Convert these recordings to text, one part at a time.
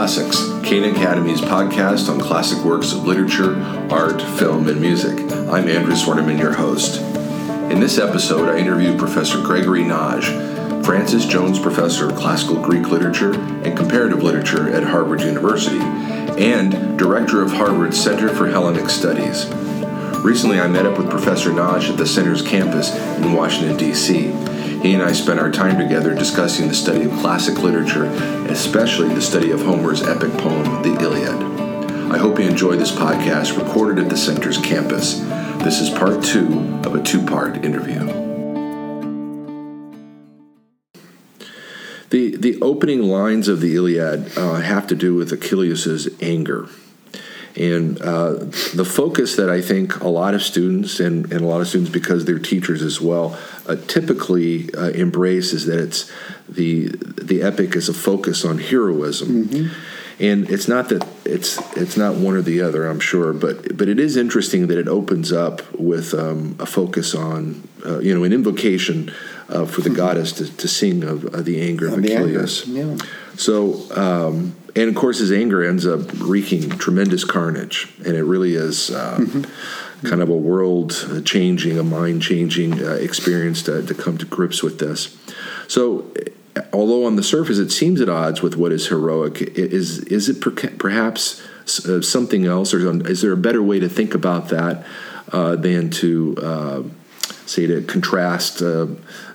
Classics, Cana Academy's podcast on classic works of literature, art, film, and music. I'm Andrew Zwerneman, your host. In this episode, I interview Professor Gregory Nagy, Francis Jones Professor of Classical Greek Literature and Comparative Literature at Harvard University, and Director of Harvard's Center for Hellenic Studies. Recently, I met up with Professor Nagy at the center's campus in Washington, D.C. He and I spent our time together discussing the study of classic literature, especially the study of Homer's epic poem, The Iliad. I hope you enjoy this podcast recorded at the center's campus. This is part two of a two part interview. The, the opening lines of the Iliad uh, have to do with Achilles' anger. And uh, the focus that I think a lot of students, and, and a lot of students because they're teachers as well, uh, typically uh, embrace is that it's the the epic is a focus on heroism. Mm-hmm. And it's not that it's it's not one or the other, I'm sure, but but it is interesting that it opens up with um, a focus on uh, you know an invocation uh, for the mm-hmm. goddess to, to sing of, of the anger of Achilles. Yeah. So um, and of course his anger ends up wreaking tremendous carnage and it really is uh, mm-hmm. kind of a world changing a mind changing uh, experience to, to come to grips with this so although on the surface it seems at odds with what is heroic is is it per- perhaps uh, something else or is there a better way to think about that uh, than to uh, say to contrast uh,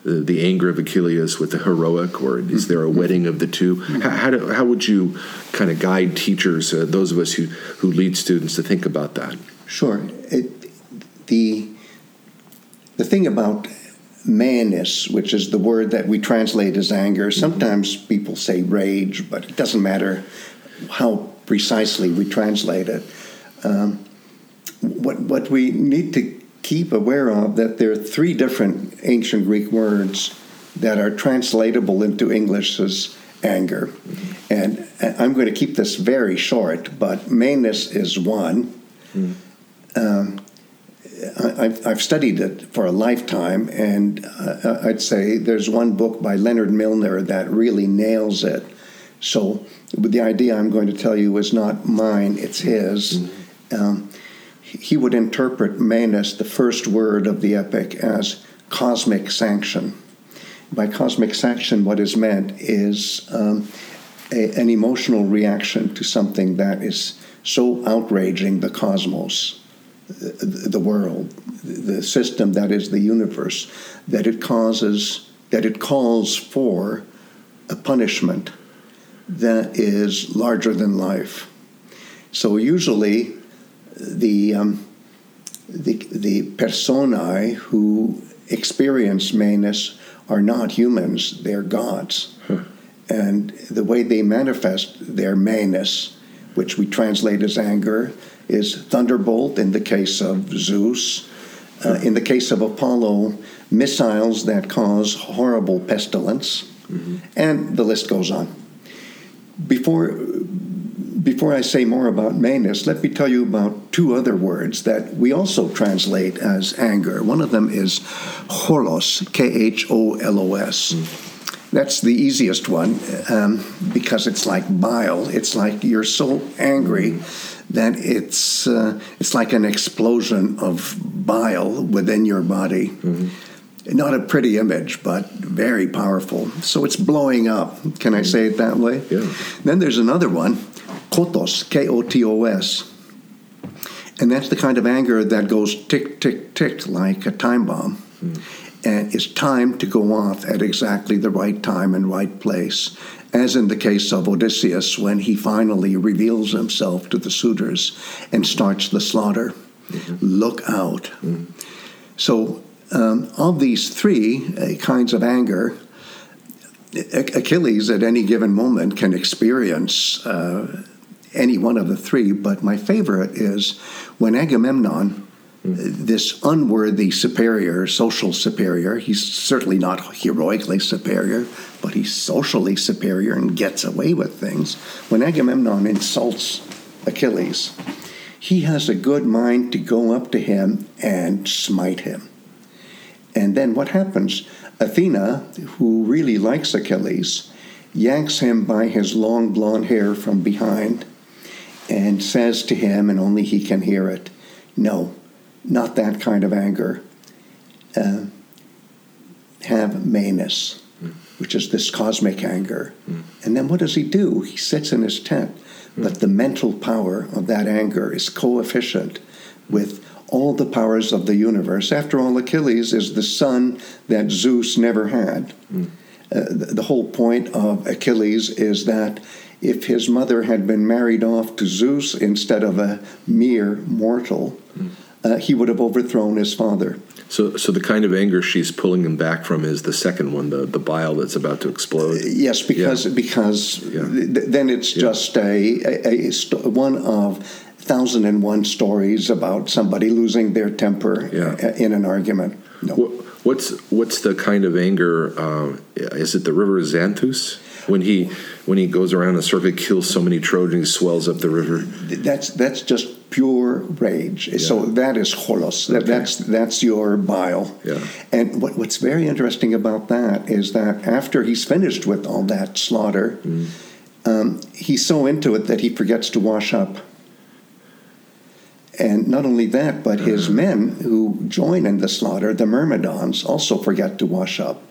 the, the, anger of Achilles with the heroic, or is there a wedding of the two? How, how, do, how would you kind of guide teachers, uh, those of us who, who lead students, to think about that? Sure. It, the the thing about menis, which is the word that we translate as anger, sometimes people say rage, but it doesn't matter how precisely we translate it. Um, what what we need to keep aware of that there are three different ancient Greek words that are translatable into English as anger. And I'm going to keep this very short, but menis is one. Mm. Um, I, have studied it for a lifetime, and uh, I'd say there's one book by Leonard Muellner that really nails it. So, the idea I'm going to tell you is not mine, it's his. Mm-hmm. Um, he would interpret Menis, the first word of the epic, as cosmic sanction. By cosmic sanction, what is meant is um, a, an emotional reaction to something that is so outraging the cosmos, the, the world, the system that is the universe, that it causes, that it calls for a punishment that is larger than life. So usually the um, the the personae who experience Menis are not humans; they're gods, huh. and the way they manifest their Menis, which we translate as anger, is thunderbolt in the case of Zeus. Uh, in the case of Apollo, missiles that cause horrible pestilence, mm-hmm. and the list goes on. Before before I say more about Menis, let me tell you about two other words that we also translate as anger. One of them is kholos, K H O L O S. That's the easiest one um, because it's like bile. It's like you're so angry that it's uh, it's like an explosion of bile within your body. Mm-hmm not a pretty image, but very powerful. So it's blowing up. Can I say it that way? Yeah. Then there's another one kotos, K O T O S. And that's the kind of anger that goes tick, tick, tick like a time bomb. Mm. And it's timed to go off at exactly the right time and right place, as in the case of Odysseus when he finally reveals himself to the suitors and starts the slaughter. Mm-hmm. Look out. Mm. So, um, of these three uh, kinds of anger, Achilles at any given moment can experience uh, any one of the three, but my favorite is when Agamemnon, hmm. this unworthy superior, social superior, he's certainly not heroically superior, but he's socially superior and gets away with things. When Agamemnon insults Achilles, he has a good mind to go up to him and smite him. And then what happens? Athena, who really likes Achilles, yanks him by his long blonde hair from behind, and says to him, and only he can hear it, No, not that kind of anger. Uh, have Menis, mm. which is this cosmic anger. Mm. And then what does he do? He sits in his tent. Mm. But the mental power of that anger is coefficient with all the powers of the universe. After all, Achilles is the son that Zeus never had. Mm. Uh, the, the, whole point of Achilles is that if his mother had been married off to Zeus instead of a mere mortal, mm. uh, he would have overthrown his father. So, so the kind of anger she's pulling him back from is the second one, the the bile that's about to explode. Uh, yes, because yeah. because yeah. Th- then it's yeah. just a, a, a st- one of thousand and one stories about somebody losing their temper in an argument. No. What's what's the kind of anger? Uh, is it the river Xanthus when he when he goes around in a circle, kills so many Trojans, swells up the river? That's that's just pure rage. Yeah. So that is cholos. That, okay. That's that's your bile. Yeah. And what, what's very interesting about that is that after he's finished with all that slaughter, mm. um, he's so into it that he forgets to wash up. And not only that, but his uh-huh. men who join in the slaughter, the Myrmidons, also forget to wash up.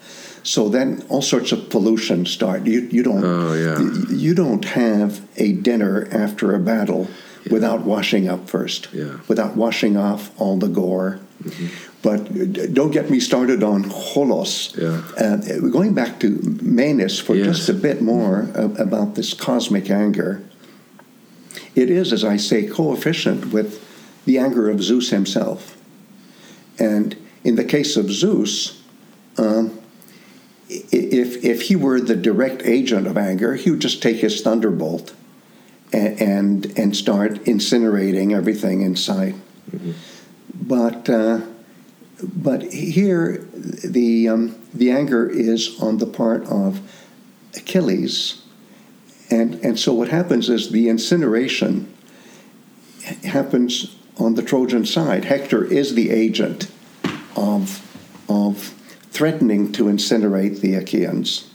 So then all sorts of pollution start. You, you don't oh, yeah. you, you, don't have a dinner after a battle yeah. without washing up first. Yeah. Without washing off all the gore. Mm-hmm. But don't get me started on kholos. Yeah. Uh, going back to Menis for yes. just a bit more about this cosmic anger. It is, as I say, coefficient with the anger of Zeus himself. And in the case of Zeus, um, if, if he were the direct agent of anger, he would just take his thunderbolt and, and, and start incinerating everything in sight. Mm-hmm. But, uh, but here, the, um, the anger is on the part of Achilles. And, and so what happens is the incineration happens on the Trojan side. Hector is the agent of, of threatening to incinerate the Achaeans,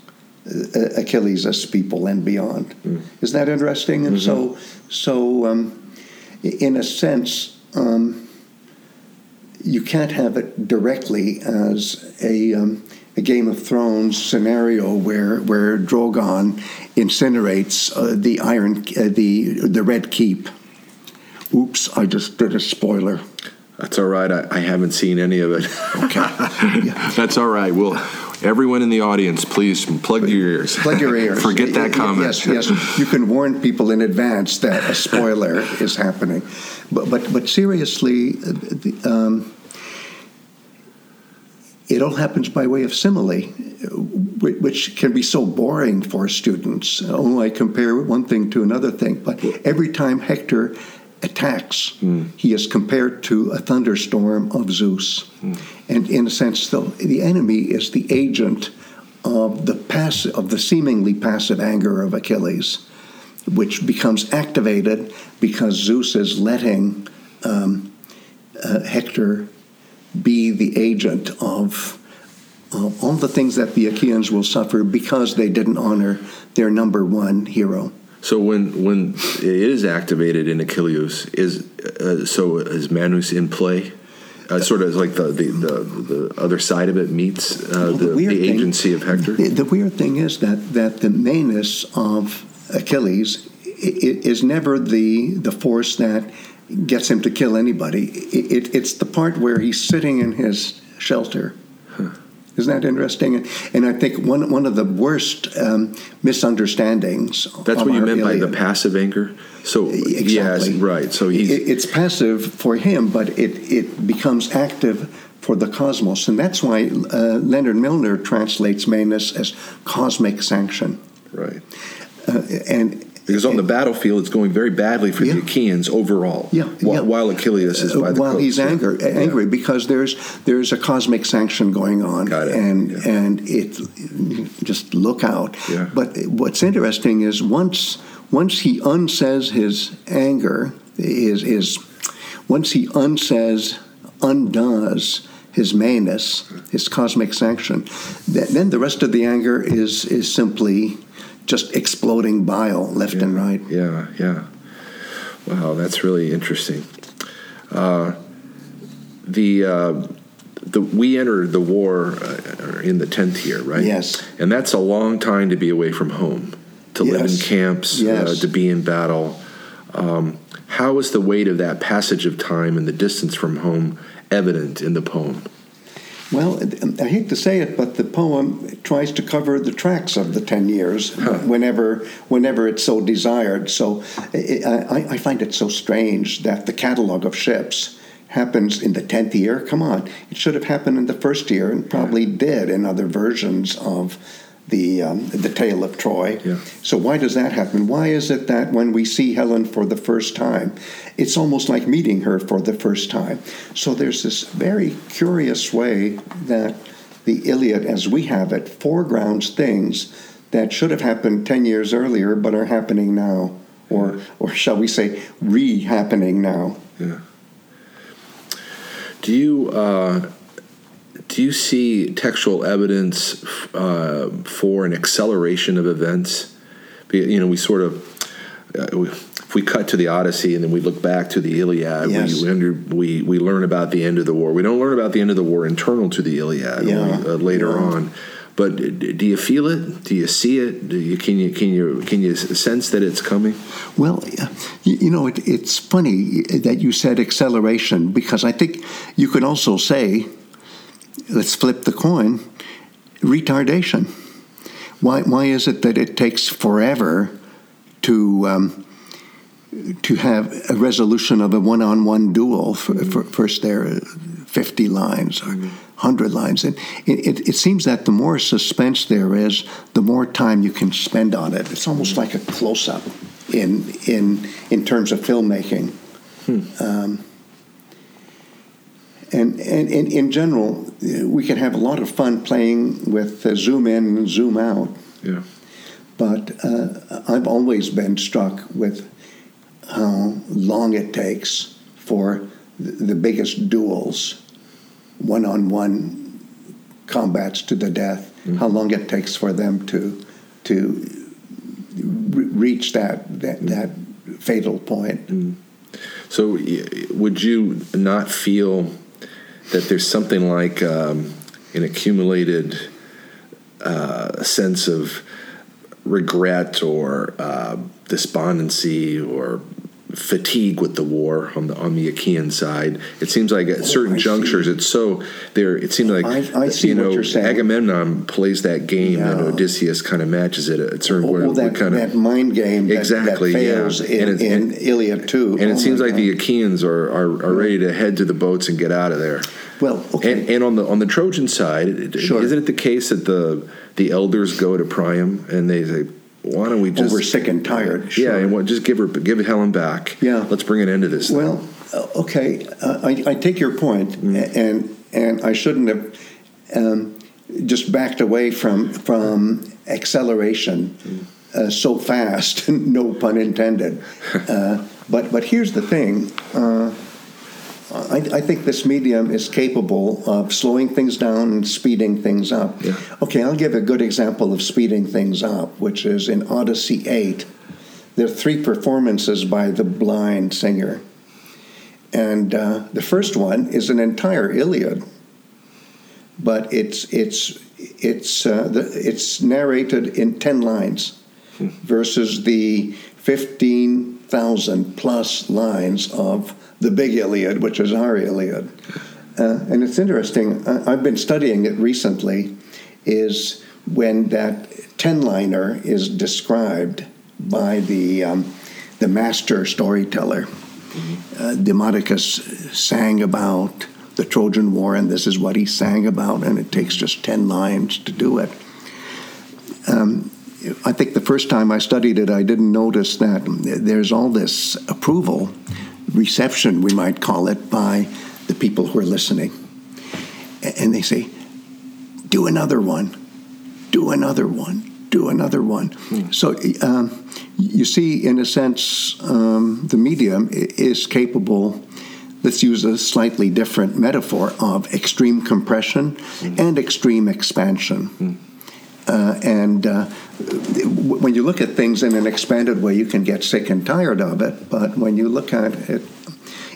uh, Achilles' people, and beyond. Mm. Isn't that interesting? And mm-hmm. so, so um, in a sense, um, you can't have it directly as a, um, a Game of Thrones scenario where where Drogon incinerates uh, the iron uh, the the Red Keep Oops, I just did a spoiler. That's all right. I, I haven't seen any of it. Okay. yeah. That's all right. Well, everyone in the audience, please plug your ears. Plug your ears. Forget that comment. Yes, yes. You can warn people in advance that a spoiler is happening. But, but, but seriously, uh, um, it all happens by way of simile, which can be so boring for students. Oh, I compare one thing to another thing. But every time Hector attacks, mm. he is compared to a thunderstorm of Zeus. Mm. And in a sense, the, the enemy is the agent of the pass- of the seemingly passive anger of Achilles, which becomes activated because Zeus is letting um, uh, Hector be the agent of uh, all the things that the Achaeans will suffer because they didn't honor their number one hero. So when when it is activated in Achilles, is uh, so is Menis in play? Uh, sort of like the, the, the, the, other side of it meets uh, well, the, the, the agency thing, of Hector. The weird thing is that that the Menis of Achilles is never the the force that gets him to kill anybody. It, it, it's the part where he's sitting in his shelter. Huh. Isn't that interesting? And I think one one of the worst um, misunderstandings. That's what you meant Iliad. by the passive anger. So exactly. yes, right. So it, it's passive for him, but it it becomes active for the cosmos, and that's why uh, Leonard Muellner translates Menis as cosmic sanction. Right. Uh, and because on the battlefield, it's going very badly for yeah. the Achaeans overall. Yeah, while, yeah. while Achilles is by the while coast. he's angry, yeah. angry because there's there's a cosmic sanction going on, Got it. and and it just look out. Yeah. But what's interesting is once once he unsays his anger, is is once he unsays undoes his Menis, his cosmic sanction, then the rest of the anger is is simply just exploding bile left and right. Yeah, yeah. Wow, that's really interesting. Uh, the uh, the we entered the war uh, in the tenth year, right? Yes. And that's a long time to be away from home, to live in Yes. camps, uh, to be in battle. Um, how is the weight of that passage of time and the distance from home evident in the poem? Well, um, I hate to say it, but the poem tries to cover the tracks of the ten years whenever, whenever it's so desired. So I, I, I find it so strange that the catalog of ships happens in the tenth year. Come on, it should have happened in the first year, and probably did in other versions of the um, the Tale of Troy. Yeah. So why does that happen? Why is it that when we see Helen for the first time, it's almost like meeting her for the first time? So there's this very curious way that the Iliad, as we have it, foregrounds things that should have happened ten years earlier, but are happening now, or or shall we say, re-happening now? Yeah. Do you uh, do you see textual evidence uh, for an acceleration of events? You know, we sort of uh, we, if we cut to the Odyssey and then we look back to the Iliad, Yes. we, under, we we learn about the end of the war. We don't learn about the end of the war internal to the Iliad Yeah. only, uh, later Yeah. on. But do you feel it? Do you see it? Do you, can you can you can you sense that it's coming? Well, you, you know, it, it's funny that you said acceleration because I think you could also say, let's flip the coin, retardation. Why, why is it that it takes forever to um, to have a resolution of a one-on-one duel? For, for, first, there are fifty lines or hundred lines, and it, it, it seems that the more suspense there is, the more time you can spend on it. It's almost like a close-up in in in terms of filmmaking. Um, and, and, and in general, we can have a lot of fun playing with uh, zoom in and zoom out. Yeah. But uh, I've always been struck with how long it takes for the biggest duels, one on one combats to the death, how long it takes for them to, to re- reach that, that, that fatal point. So, would you not feel that there's something like um, an accumulated uh, sense of regret or uh, despondency or fatigue with the war on the on the Achaean side? It seems like at oh, certain I see. junctures, it's so there. It seems like I- I see you know. Agamemnon plays that game and Odysseus kind of matches it at certain oh, Well, that, kind that mind game that, Exactly, that yeah. fails And in, it's- in Iliad too. and Oh it seems like God. the Achaeans are, are, are ready to head to the boats and get out of there. Well, okay. And, and on the on the Trojan side, Sure. isn't it the case that the the elders go to Priam and they say, "Why don't we just we're sick and tired. Sure. yeah, and what, just give her give Helen back? Yeah. let's bring an end to this." thing." Well, uh, okay, uh, I, I take your point, a- and and I shouldn't have um, just backed away from from acceleration uh, so fast. no pun intended. Uh, but but here's the thing. I, I think this medium is capable of slowing things down and speeding things up. Yeah. Okay, I'll give a good example of speeding things up, which is in Odyssey 8. There are three performances by the blind singer. And uh, the first one is an entire Iliad, but it's it's it's uh, the, it's narrated in ten lines, versus the fifteen thousand plus lines of the Big Iliad, which is our Iliad. Uh, and it's interesting. I, I've been studying it recently. Is when that ten liner is described by the um, the master storyteller uh, Demodocus sang about the Trojan War, and this is what he sang about, and it takes just 10 lines to do it. Um, I think the first time I studied it, I didn't notice that there's all this approval, reception, we might call it, by the people who are listening. And they say, do another one, do another one, do another one. So um, you see, in a sense, um, the medium is capable. Let's use a slightly different metaphor of extreme compression and extreme expansion. Uh, and uh, when you look at things in an expanded way, you can get sick and tired of it. But when you look at it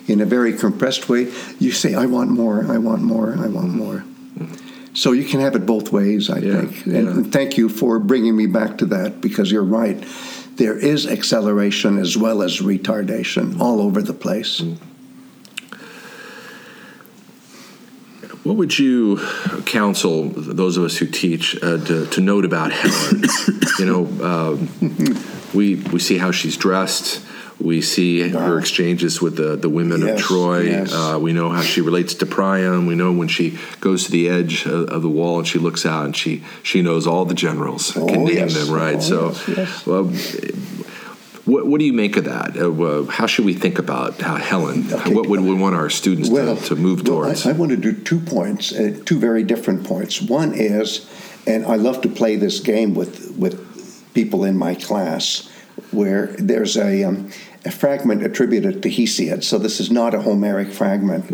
in a very compressed way, you say, I want more, I want more, I want more. So you can have it both ways, I Yeah, think. yeah. And thank you for bringing me back to that because you're right. There is acceleration as well as retardation all over the place. What would you counsel those of us who teach uh, to, to note about Helen? you know, um, we we see how she's dressed. We see her exchanges with the, the women Yes, of Troy. yes. Uh, we know how she relates to Priam. We know when she goes to the edge of, of the wall and she looks out and she she knows all the generals, can Oh, name yes. them right. Oh, so, well, what, what do you make of that? Uh, how should we think about how Helen? Okay. What would we want our students to, to move well, towards? I, I want to do two points, uh, two very different points. One is, and I love to play this game with with people in my class, where there's a, um, a fragment attributed to Hesiod. So this is not a Homeric fragment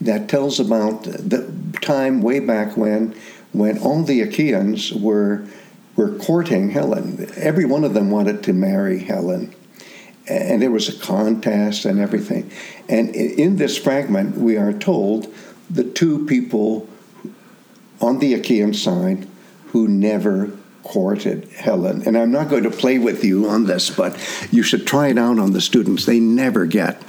that tells about the time way back when, when all the Achaeans were were courting Helen. Every one of them wanted to marry Helen and there was a contest and everything. And in this fragment, we are told the two people on the Achaean side who never courted Helen. And I'm not going to play with you on this, but you should try it out on the students. They never get.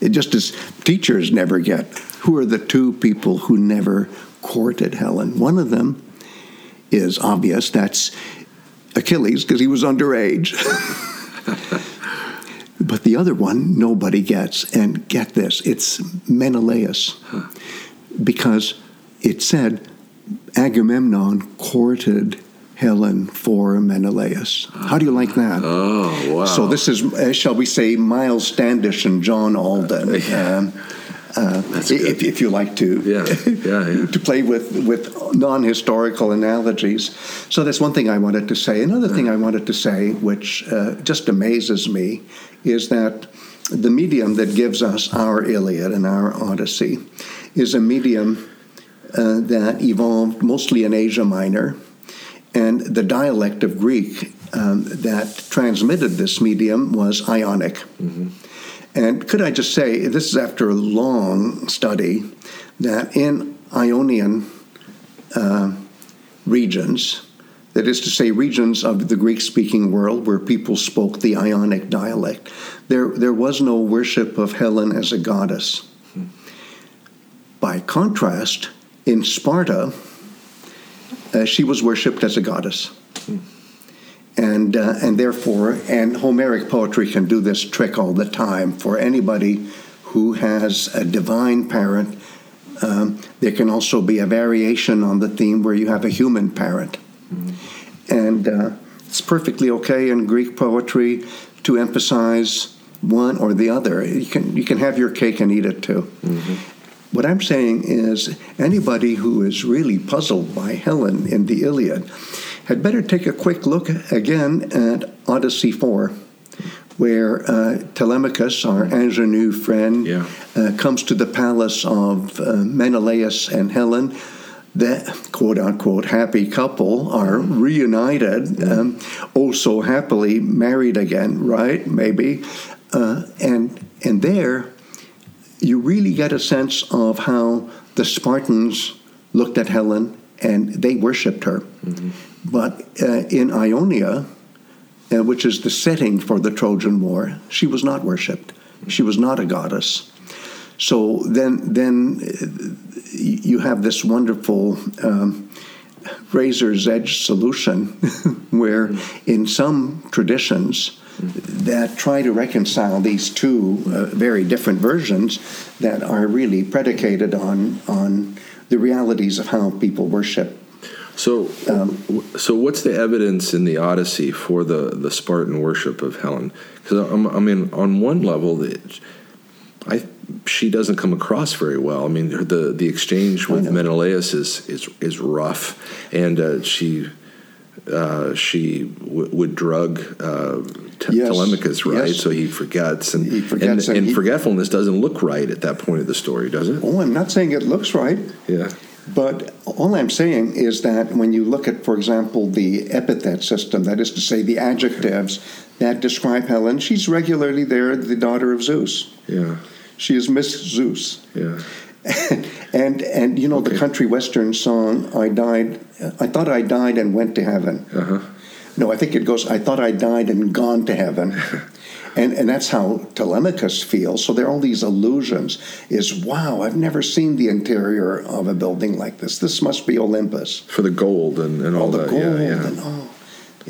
It just as teachers never get. Who are the two people who never courted Helen? One of them is obvious. That's Achilles, because he was underage. But the other one, nobody gets. And get this it's Menelaus. Because it said Agamemnon courted Helen for Menelaus. How do you like that? oh, wow. So this is, uh, shall we say, Miles Standish and John Alden. Um, uh, if, if you like to, Yeah, yeah, yeah. to play with with non-historical analogies. So that's one thing I wanted to say. Another thing I wanted to say, which uh, just amazes me, is that the medium that gives us our Iliad and our Odyssey is a medium uh, that evolved mostly in Asia Minor, and the dialect of Greek um, that transmitted this medium was Ionic. And could I just say, this is after a long study, that in Ionian uh, regions, that is to say, regions of the Greek speaking world where people spoke the Ionic dialect, there, there was no worship of Helen as a goddess. By contrast, in Sparta, uh, she was worshipped as a goddess and uh, and therefore and Homeric poetry can do this trick all the time for anybody who has a divine parent. Um, there can also be a variation on the theme where you have a human parent, and uh, it's perfectly okay in Greek poetry to emphasize one or the other. You can you can have your cake and eat it too. What I'm saying is anybody who is really puzzled by Helen in the Iliad had better take a quick look again at Odyssey 4, where uh, Telemachus, our ingenue friend, Yeah. uh, comes to the palace of uh, Menelaus and Helen. The quote unquote happy couple are reunited, um, oh so happily married again, right? Maybe. Uh, and, and there, you really get a sense of how the Spartans looked at Helen and they worshipped her. But uh, in Ionia, uh, which is the setting for the Trojan War, she was not worshipped. She was not a goddess. So then, then uh, you have this wonderful um, razor's edge solution where, in some traditions, that try to reconcile these two uh, very different versions that are really predicated on on the realities of how people worship. So, w- so what's the evidence in the Odyssey for the, the Spartan worship of Helen? Because I mean, on one level, it, I she doesn't come across very well. I mean, the the exchange with. Menelaus is is is rough, and uh, she. Uh, she w- would drug uh, Te- Yes, Telemachus, right? yes. So he forgets, and He forgets and, and and he- forgetfulness doesn't look right at that point of the story, does it? Oh, I'm not saying it looks right. Yeah, But all I'm saying is that when you look at, for example, the epithet system, that is to say, the adjectives that describe Helen, she's regularly there, the daughter of Zeus. Yeah. She is Miss Zeus. Yeah. and and you know Okay. the country western song, I died, I thought I died and went to heaven. Uh huh. No, I think it goes, I thought I died and gone to heaven. And, and that's how Telemachus feels. So there are all these illusions. Is wow, I've never seen the interior of a building like this. This must be Olympus. For the gold and, and all, All the that. gold yeah. Yeah. and oh.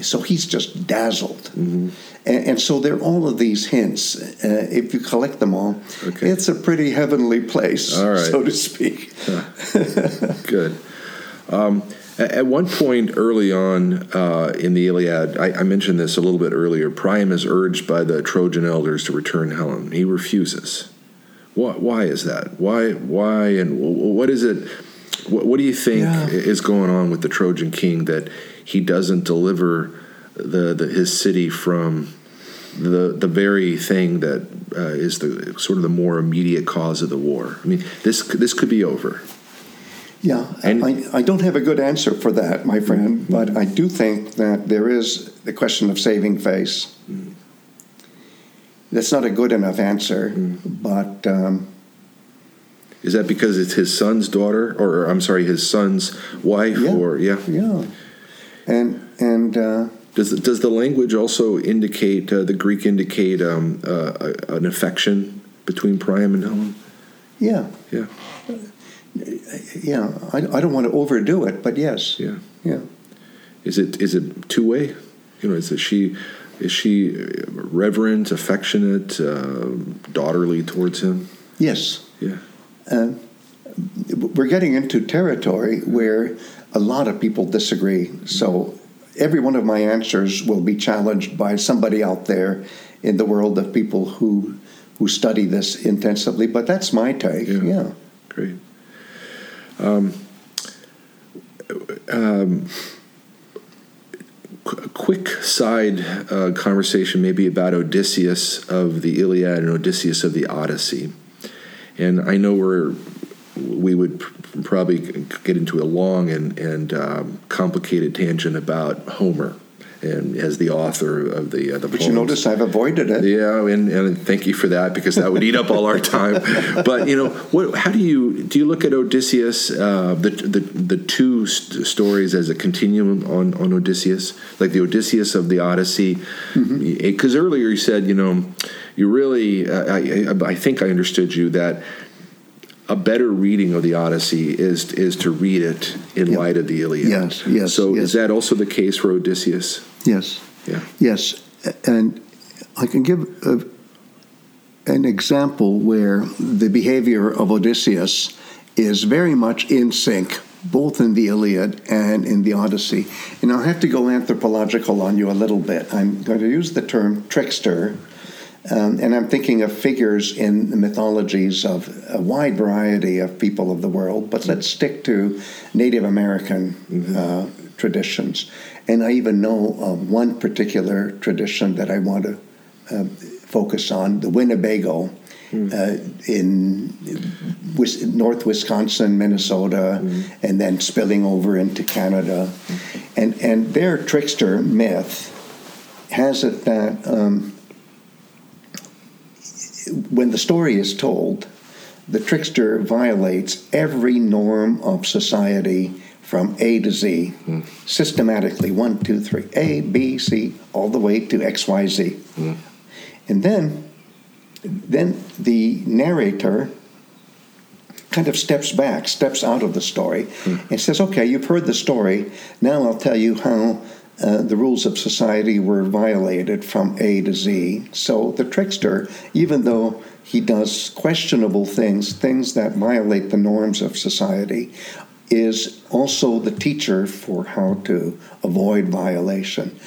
So he's just dazzled. And, and so there are all of these hints. Uh, if you collect them all, Okay. it's a pretty heavenly place, All right. so to speak. Good. Um, at, one point early on uh, in the Iliad, I, I mentioned this a little bit earlier. Priam is urged by the Trojan elders to return Helen. He refuses. Why, why is that? Why? Why? And what is it? What, what do you think Yeah. is going on with the Trojan king that he doesn't deliver the, the his city from the the very thing that uh, is the sort of the more immediate cause of the war? I mean, this this could be over. Yeah, And- I, I don't have a good answer for that, my friend, but I do think that there is the question of saving face. That's not a good enough answer, but um, Is that because it's his son's daughter, or I'm sorry, his son's wife, Yeah. or yeah? yeah, and and uh, Does the, does the language also indicate uh, the Greek indicate um, uh, an affection between Priam and Helen? yeah, Yeah, yeah. I, I don't want to overdo it, but yes, yeah. yeah. Is it is it two way? You know, is it she is she reverent, affectionate, uh, daughterly towards him? Yes. Yeah, Uh, we're getting into territory where a lot of people disagree. So every one of my answers will be challenged by somebody out there in the world of people who who study this intensively. But that's my take. Yeah. Yeah. great. Um, um, qu- a quick side uh, conversation, maybe about Odysseus of the Iliad and Odysseus of the Odyssey. And I know we're we would pr- probably get into a long and and um, complicated tangent about Homer and as the author of the uh, the But you poems. notice I've avoided it. Yeah, and, and thank you for that because that would eat up all our time. But you know, what? How do you do? You look at Odysseus, uh, the, the the two st- stories as a continuum on on Odysseus, like the Odysseus of the Odyssey. Because earlier you said, you know, you really, uh, I, I I think I understood you that a better reading of the Odyssey is is to read it in Yeah. light of the Iliad. Yes, yes, So yes. is that also the case for Odysseus? Yes. Yeah. Yes, and I can give a, an example where the behavior of Odysseus is very much in sync, both in the Iliad and in the Odyssey. And I'll have to go anthropological on you a little bit. I'm going to use the term trickster. Um, and I'm thinking of figures in the mythologies of a wide variety of people of the world, but let's stick to Native American uh, traditions. And I even know of one particular tradition that I want to uh, focus on the Winnebago uh, in North Wisconsin, Minnesota, and then spilling over into Canada. And, and their trickster myth has it that. Um, when the story is told, the trickster violates every norm of society from A to Z, hmm. systematically one, two, three, A, B, C, all the way to X, Y, Z. Hmm. And then, then the narrator kind of steps back, steps out of the story, hmm. and says, "Okay, you've heard the story. Now I'll tell you how." Uh, the rules of society were violated from A to Z. So the trickster, even though he does questionable things, things that violate the norms of society, is also the teacher for how to avoid violation.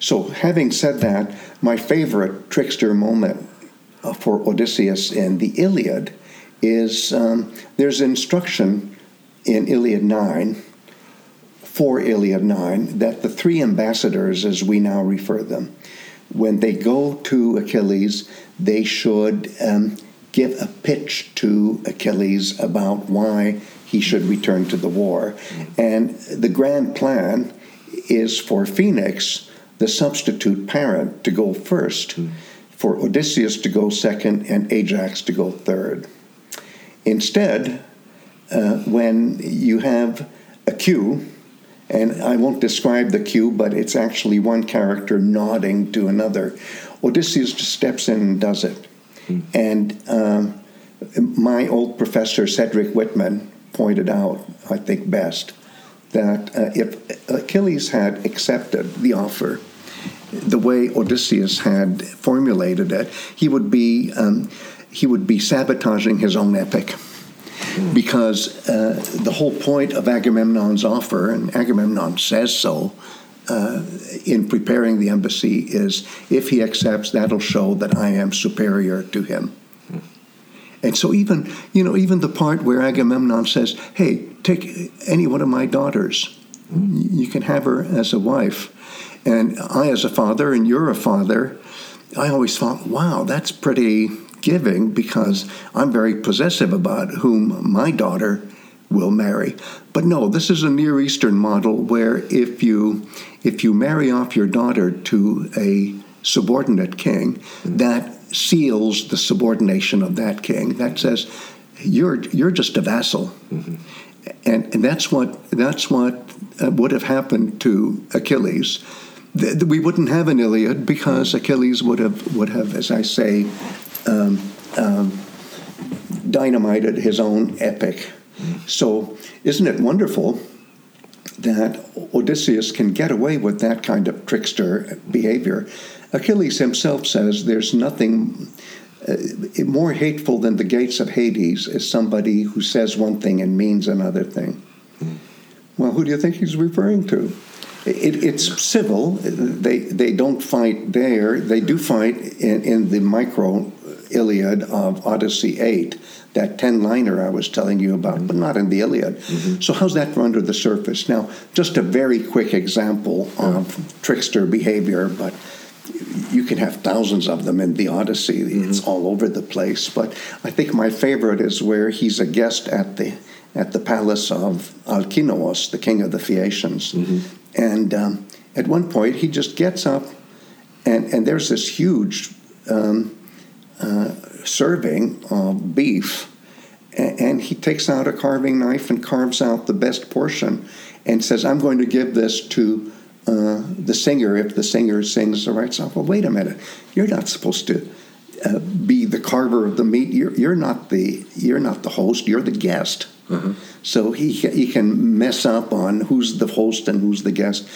So, having said that, my favorite trickster moment uh, for Odysseus in the Iliad is um, there's instruction in Iliad 9 for Iliad 9 that the three ambassadors, as we now refer them, when they go to Achilles, they should um, give a pitch to Achilles about why he should return to the war. And the grand plan is for Phoenix, the substitute parent, to go first, for Odysseus to go second, and Ajax to go third. Instead, uh, when you have a queue, and I won't describe the cue, but it's actually one character nodding to another. Odysseus just steps in and does it. Mm. And um, my old professor, Cedric Whitman, pointed out, I think best, that uh, if Achilles had accepted the offer the way Odysseus had formulated it, he would be um, he would be sabotaging his own epic because uh, the whole point of Agamemnon's offer, and Agamemnon says so uh, in preparing the embassy, is if he accepts, that'll show that I am superior to him. And so even you know even the part where Agamemnon says, "Hey, take any one of my daughters, you can have her as a wife," and I as a father and you're a father, I always thought, "Wow, that's pretty giving because I'm very possessive about whom my daughter will marry. But no, this is a Near Eastern model where if you if you marry off your daughter to a subordinate king, that seals the subordination of that king. That says you're you're just a vassal. Mm-hmm. And, and that's what that's what uh, would have happened to Achilles. we wouldn't have an Iliad because Achilles would have would have, as I say, um, um, dynamited his own epic. So, isn't it wonderful that Odysseus can get away with that kind of trickster behavior? Achilles himself says there's nothing uh, more hateful than the gates of Hades is somebody who says one thing and means another thing. Well, who do you think he's referring to? It, it's civil. They they don't fight there. They do fight in, in the micro Iliad of Odyssey 8, that 10 liner I was telling you about, but not in the Iliad. Mm-hmm. So, how's that under the surface? Now, just a very quick example of trickster behavior, but you can have thousands of them in the Odyssey. Mm-hmm. It's all over the place. But I think my favorite is where he's a guest at the at the palace of Alcinous, the king of the Phaeacians. Mm-hmm. And um, at one point, he just gets up, and, and there's this huge um, uh, serving of beef, and he takes out a carving knife and carves out the best portion and says, I'm going to give this to uh, the singer if the singer sings the right song. Well, wait a minute. You're not supposed to uh, be the carver of the meat. You're, you're, not the, you're not the host, you're the guest. Uh-huh. So he, he can mess up on who's the host and who's the guest.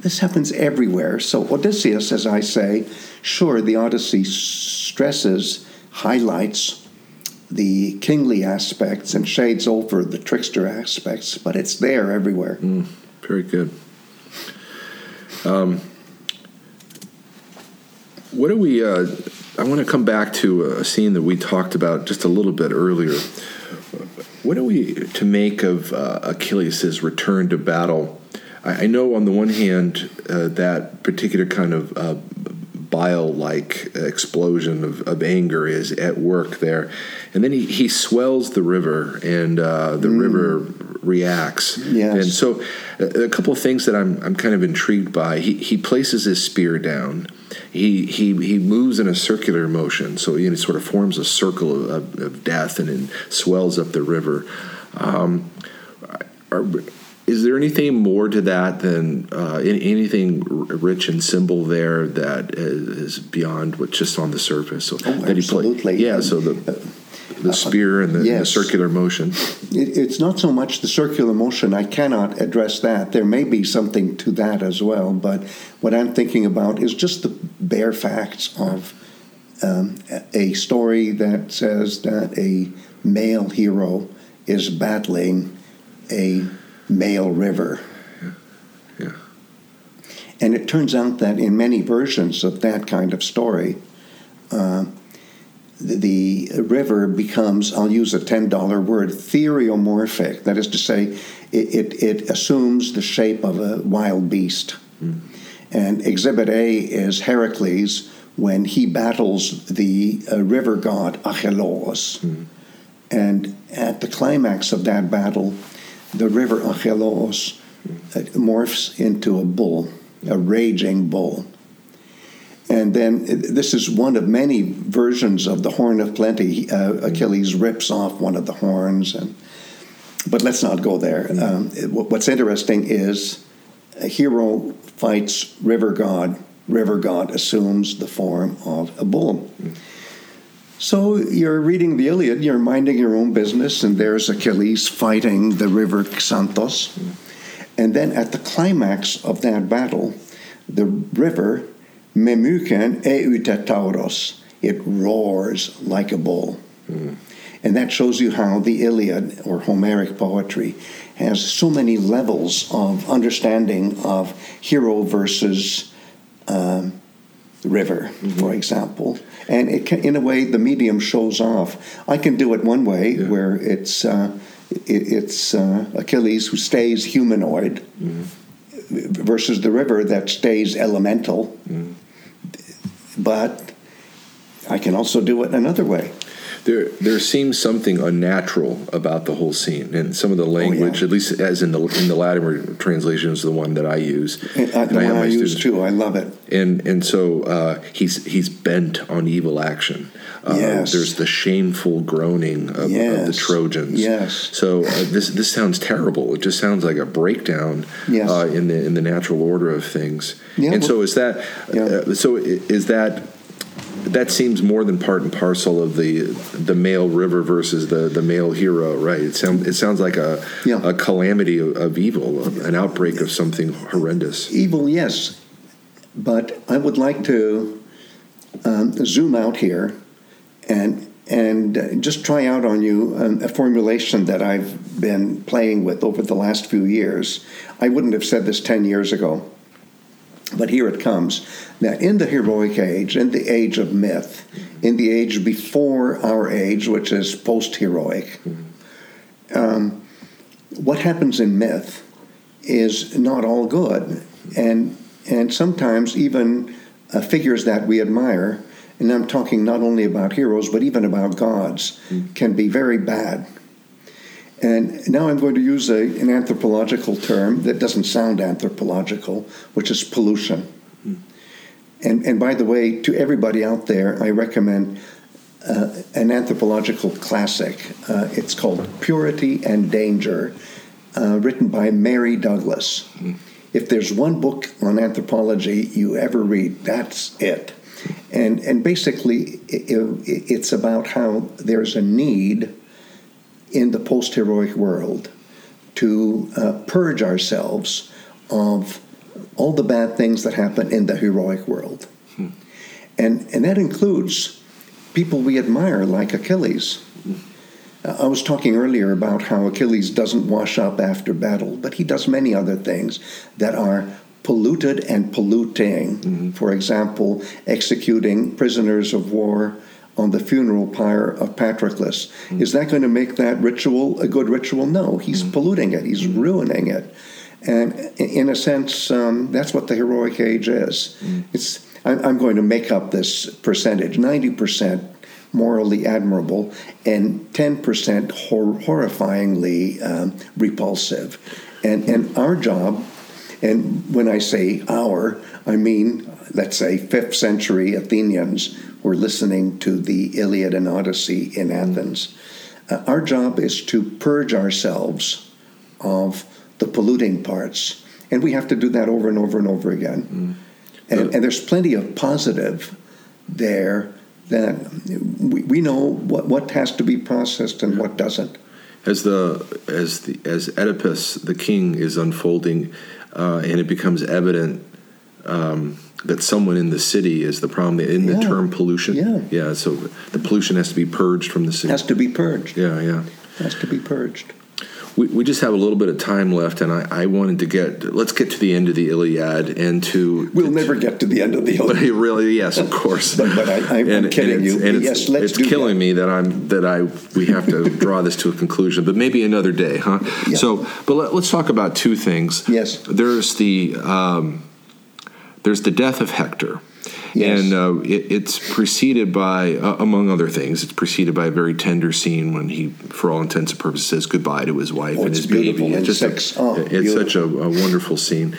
This happens everywhere. So Odysseus, as I say, sure, the Odyssey stresses, highlights the kingly aspects and shades over the trickster aspects, but it's there everywhere. Mm, very good. Um, what do we? Uh, I want to come back to a scene that we talked about just a little bit earlier. What are we to make of uh, Achilles' return to battle? I, I, know on the one hand uh, that particular kind of uh, bile like explosion of, of, anger is at work there. And then he, he swells the river, and uh, the mm. river reacts. Yes. And so, a, a, couple of things that I'm, I'm kind of intrigued by. He, he places his spear down. He, he, he moves in a circular motion, so he sort of forms a circle of, of death and then swells up the river. Um, are, is there anything more to that than uh, anything rich and symbol there that is beyond what's just on the surface? So oh, that absolutely. He yeah. So the the spear and the, yes. the circular motion. It, it's not so much the circular motion. I cannot address that. There may be something to that as well, but what I'm thinking about is just the bare facts of um, a story that says that a male hero is battling a male river. Yeah. yeah. And it turns out that in many versions of that kind of story, uh, the, the river becomes, I'll use a $10 word, theriomorphic. That is to say, it, it, it assumes the shape of a wild beast. Mm. And Exhibit A is Heracles when he battles the uh, river god Achelous. Mm. And at the climax of that battle, the river Acheloos uh, morphs into a bull, a raging bull. And then this is one of many versions of the Horn of Plenty. Uh, Achilles rips off one of the horns, and but let's not go there. Um, what's interesting is a hero fights river god. River god assumes the form of a bull. So you're reading the Iliad, you're minding your own business, and there's Achilles fighting the river Xanthos. And then at the climax of that battle, the river Memuken Eutetauros, it roars like a bull. Mm. And that shows you how the Iliad or Homeric poetry has so many levels of understanding of hero versus um, river, mm-hmm. for example. And it can, in a way, the medium shows off. I can do it one way, yeah. where it's uh, it, it's uh, Achilles who stays humanoid mm-hmm. versus the river that stays elemental. Mm-hmm. But I can also do it another way there there seems something unnatural about the whole scene, and some of the language, oh, yeah. at least as in the in the Lattimore translation, is the one that I use. And, uh, and the I one I use too. I love it. And and so uh, he's he's bent on evil action. Uh, yes. There's the shameful groaning of, yes. of the Trojans. Yes. So uh, this this sounds terrible. It just sounds like a breakdown yes. Uh, in the in the natural order of things. Yeah, and well, so is that yeah. Uh, so is that that seems more than part and parcel of the the male river versus the, the male hero, right? It sounds it sounds like a yeah. a calamity of, of evil, an outbreak of something horrendous. Evil, yes, but I would like to um, zoom out here and and just try out on you um, a formulation that I've been playing with over the last few years. I wouldn't have said this ten years ago. But here it comes. Now, in the heroic age, in the age of myth, in the age before our age, which is post heroic, um, what happens in myth is not all good. And, and sometimes even uh, figures that we admire, and I'm talking not only about heroes, but even about gods, can be very bad. And now I'm going to use a, an anthropological term that doesn't sound anthropological, which is pollution. Mm. And, and by the way, to everybody out there, I recommend uh, an anthropological classic. Uh, it's called Purity and Danger, uh, written by Mary Douglas. Mm. If there's one book on anthropology you ever read, that's it. And, and basically, it, it, it's about how there's a need in the post heroic world to uh, purge ourselves of all the bad things that happen in the heroic world. Hmm. And, and that includes people we admire, like Achilles. Uh, I was talking earlier about how Achilles doesn't wash up after battle, but he does many other things that are polluted and polluting. Mm-hmm. For example, executing prisoners of war on the funeral pyre of Patroclus. Mm-hmm. Is that going to make that ritual a good ritual? No, he's mm-hmm. polluting it, he's mm-hmm. ruining it. And in a sense, um, that's what the heroic age is. Mm-hmm. It's I'm going to make up this percentage 90% morally admirable and 10% hor- horrifyingly um, repulsive. And, and our job, and when I say our, I mean, let's say, fifth century Athenians were listening to the Iliad and Odyssey in Athens. Uh, our job is to purge ourselves of the polluting parts, and we have to do that over and over and over again. Mm. And, and, there's plenty of positive there that we, we know what, what has to be processed and what doesn't. As the as the as Oedipus the king is unfolding, uh, and it becomes evident. Um, that someone in the city is the problem in the term pollution. Yeah. Yeah. So the pollution has to be purged from the city. Has to be purged. Yeah, yeah. Has to be purged. We, we just have a little bit of time left, and I, I wanted to get let's get to the end of the Iliad and to we'll to, never get to the end of the Iliad. really, yes, of course. but, but I, am kidding and you. And yes, let's it's killing that. me that I'm that I we have to draw this to a conclusion, but maybe another day, huh? Yeah. So, but let, us talk about two things. Yes, there's the um, there's the death of Hector Yes. And uh, it, it's preceded by, uh, among other things, it's preceded by a very tender scene when he, for all intents and purposes, says goodbye to his wife Oh, and his beautiful baby. It's just a, Oh, it's such a, a wonderful scene.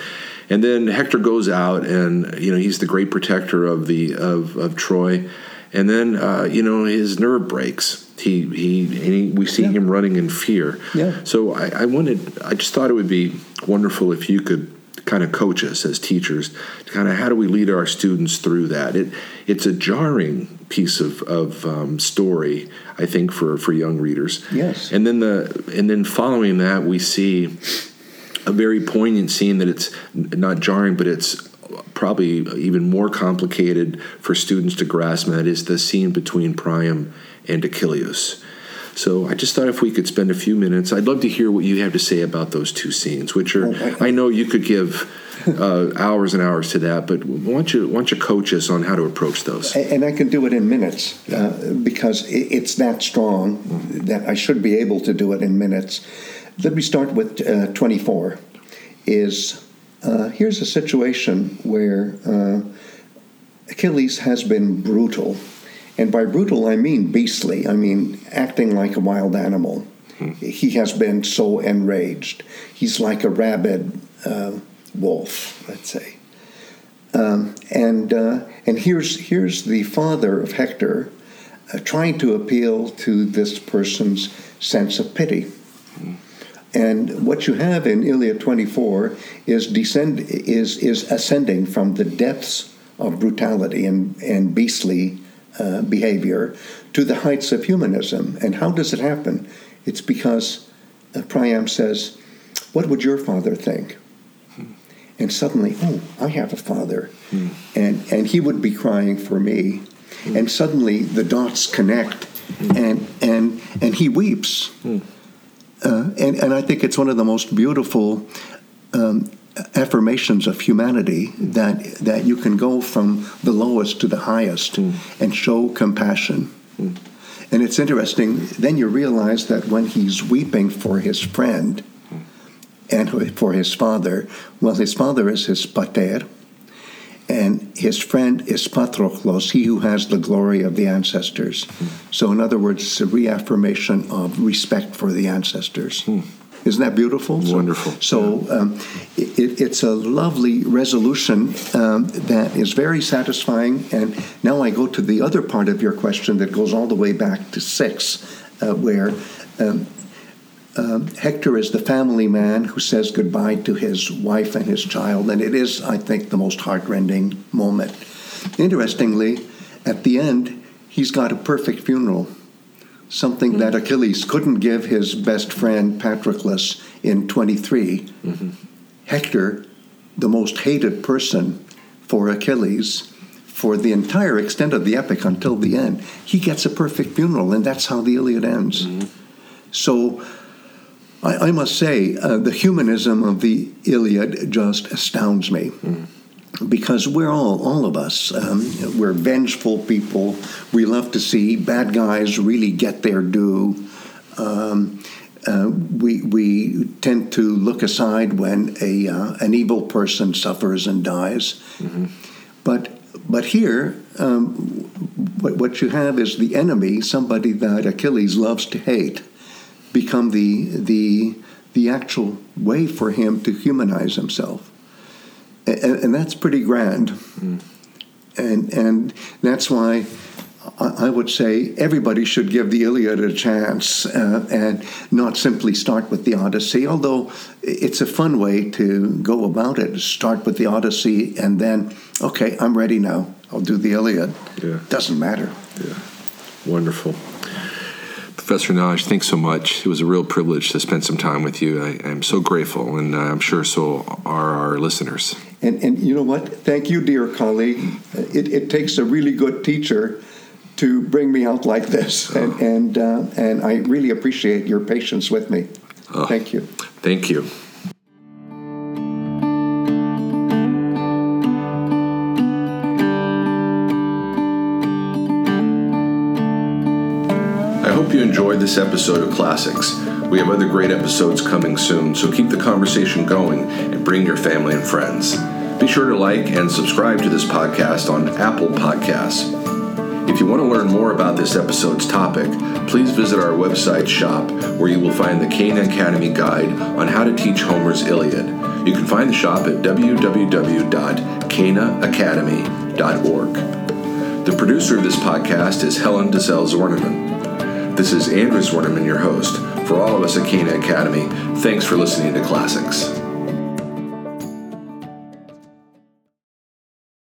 And then Hector goes out, and you know he's the great protector of the of, of Troy. And then uh, you know his nerve breaks. He he, and he we see Yeah. him running in fear. Yeah. So I, I wanted, I just thought it would be wonderful if you could kind of coach us as teachers, kind of how do we lead our students through that? It it's a jarring piece of of um, story, I think, for for young readers. Yes. And then the and then following that, we see a very poignant scene that it's not jarring, but it's probably even more complicated for students to grasp, and that is the scene between Priam and Achilles. So I just thought if we could spend a few minutes, I'd love to hear what you have to say about those two scenes, which are Oh, I- know you could give uh, hours and hours to that, but why don't you why don't you coach us on how to approach those? And I can do it in minutes uh, because it's that strong that I should be able to do it in minutes. Let me start with uh, 24. Is uh, here's a situation where uh, Achilles has been brutal, and by brutal I mean beastly. I mean acting like a wild animal. He has been so enraged. He's like a rabid uh, wolf, let's say. Um, and uh, and here's here's the father of Hector uh, trying to appeal to this person's sense of pity. And what you have in Iliad 24 is descend is is ascending from the depths of brutality and and beastly uh, behavior to the heights of humanism. And how does it happen? It's because uh, Priam says, "What would your father think?" and suddenly, oh, I have a father, and and he would be crying for me, and suddenly the dots connect, and and and he weeps, uh, and and I think it's one of the most beautiful. Um, affirmations of humanity that that you can go from the lowest to the highest hmm. and show compassion hmm. and it's interesting then you realize that when he's weeping for his friend and for his father. Well, his father is his pater, and his friend is patroklos, he who has the glory of the ancestors. Hmm. So, in other words, it's a reaffirmation of respect for the ancestors. Isn't that beautiful? So- Wonderful. So, um, it, it's a lovely resolution um, that is very satisfying. And now I go to the other part of your question that goes all the way back to six, uh, where um, um, Hector is the family man who says goodbye to his wife and his child, and it is, I think, the most heartrending moment. Interestingly, at the end, he's got a perfect funeral, something that Achilles couldn't give his best friend Patroclus in 23. Hector, the most hated person for Achilles, for the entire extent of the epic until the end, he gets a perfect funeral, and that's how the Iliad ends. So, I, I must say, uh, the humanism of the Iliad just astounds me. Because we're all, all of us, um, we're vengeful people. We love to see bad guys really get their due. Um, uh, we, we tend to look aside when a, uh, an evil person suffers and dies. But, but here, um, what, what you have is the enemy, somebody that Achilles loves to hate become the the the actual way for him to humanize himself, and, and that's pretty grand, and and that's why. I I would say everybody should give the Iliad a chance uh, and not simply start with the Odyssey, although it's a fun way to go about it. Start with the Odyssey and then, okay, I'm ready now. I'll do the Iliad. Yeah. Doesn't matter. Yeah, wonderful. Professor Nagy, thanks so much. It was a real privilege to spend some time with you. I, I'm so grateful, and I'm sure so are our listeners. And, and you know what? Thank you, dear colleague. It, it takes a really good teacher to bring me out like this, and and, uh, and I really appreciate your patience with me. Thank you. Thank you. I hope you enjoyed this episode of Classics. We have other great episodes coming soon, so keep the conversation going and bring your family and friends. Be sure to like and subscribe to this podcast on Apple Podcasts. If you want to learn more about this episode's topic, please visit our website shop where you will find the Cana Academy guide on how to teach Homer's Iliad. You can find the shop at www.canaacademy.org. The producer of this podcast is Helen DeZell Zwerneman. This is Andrew Zwerneman, your host. For all of us at Cana Academy, thanks for listening to Classics.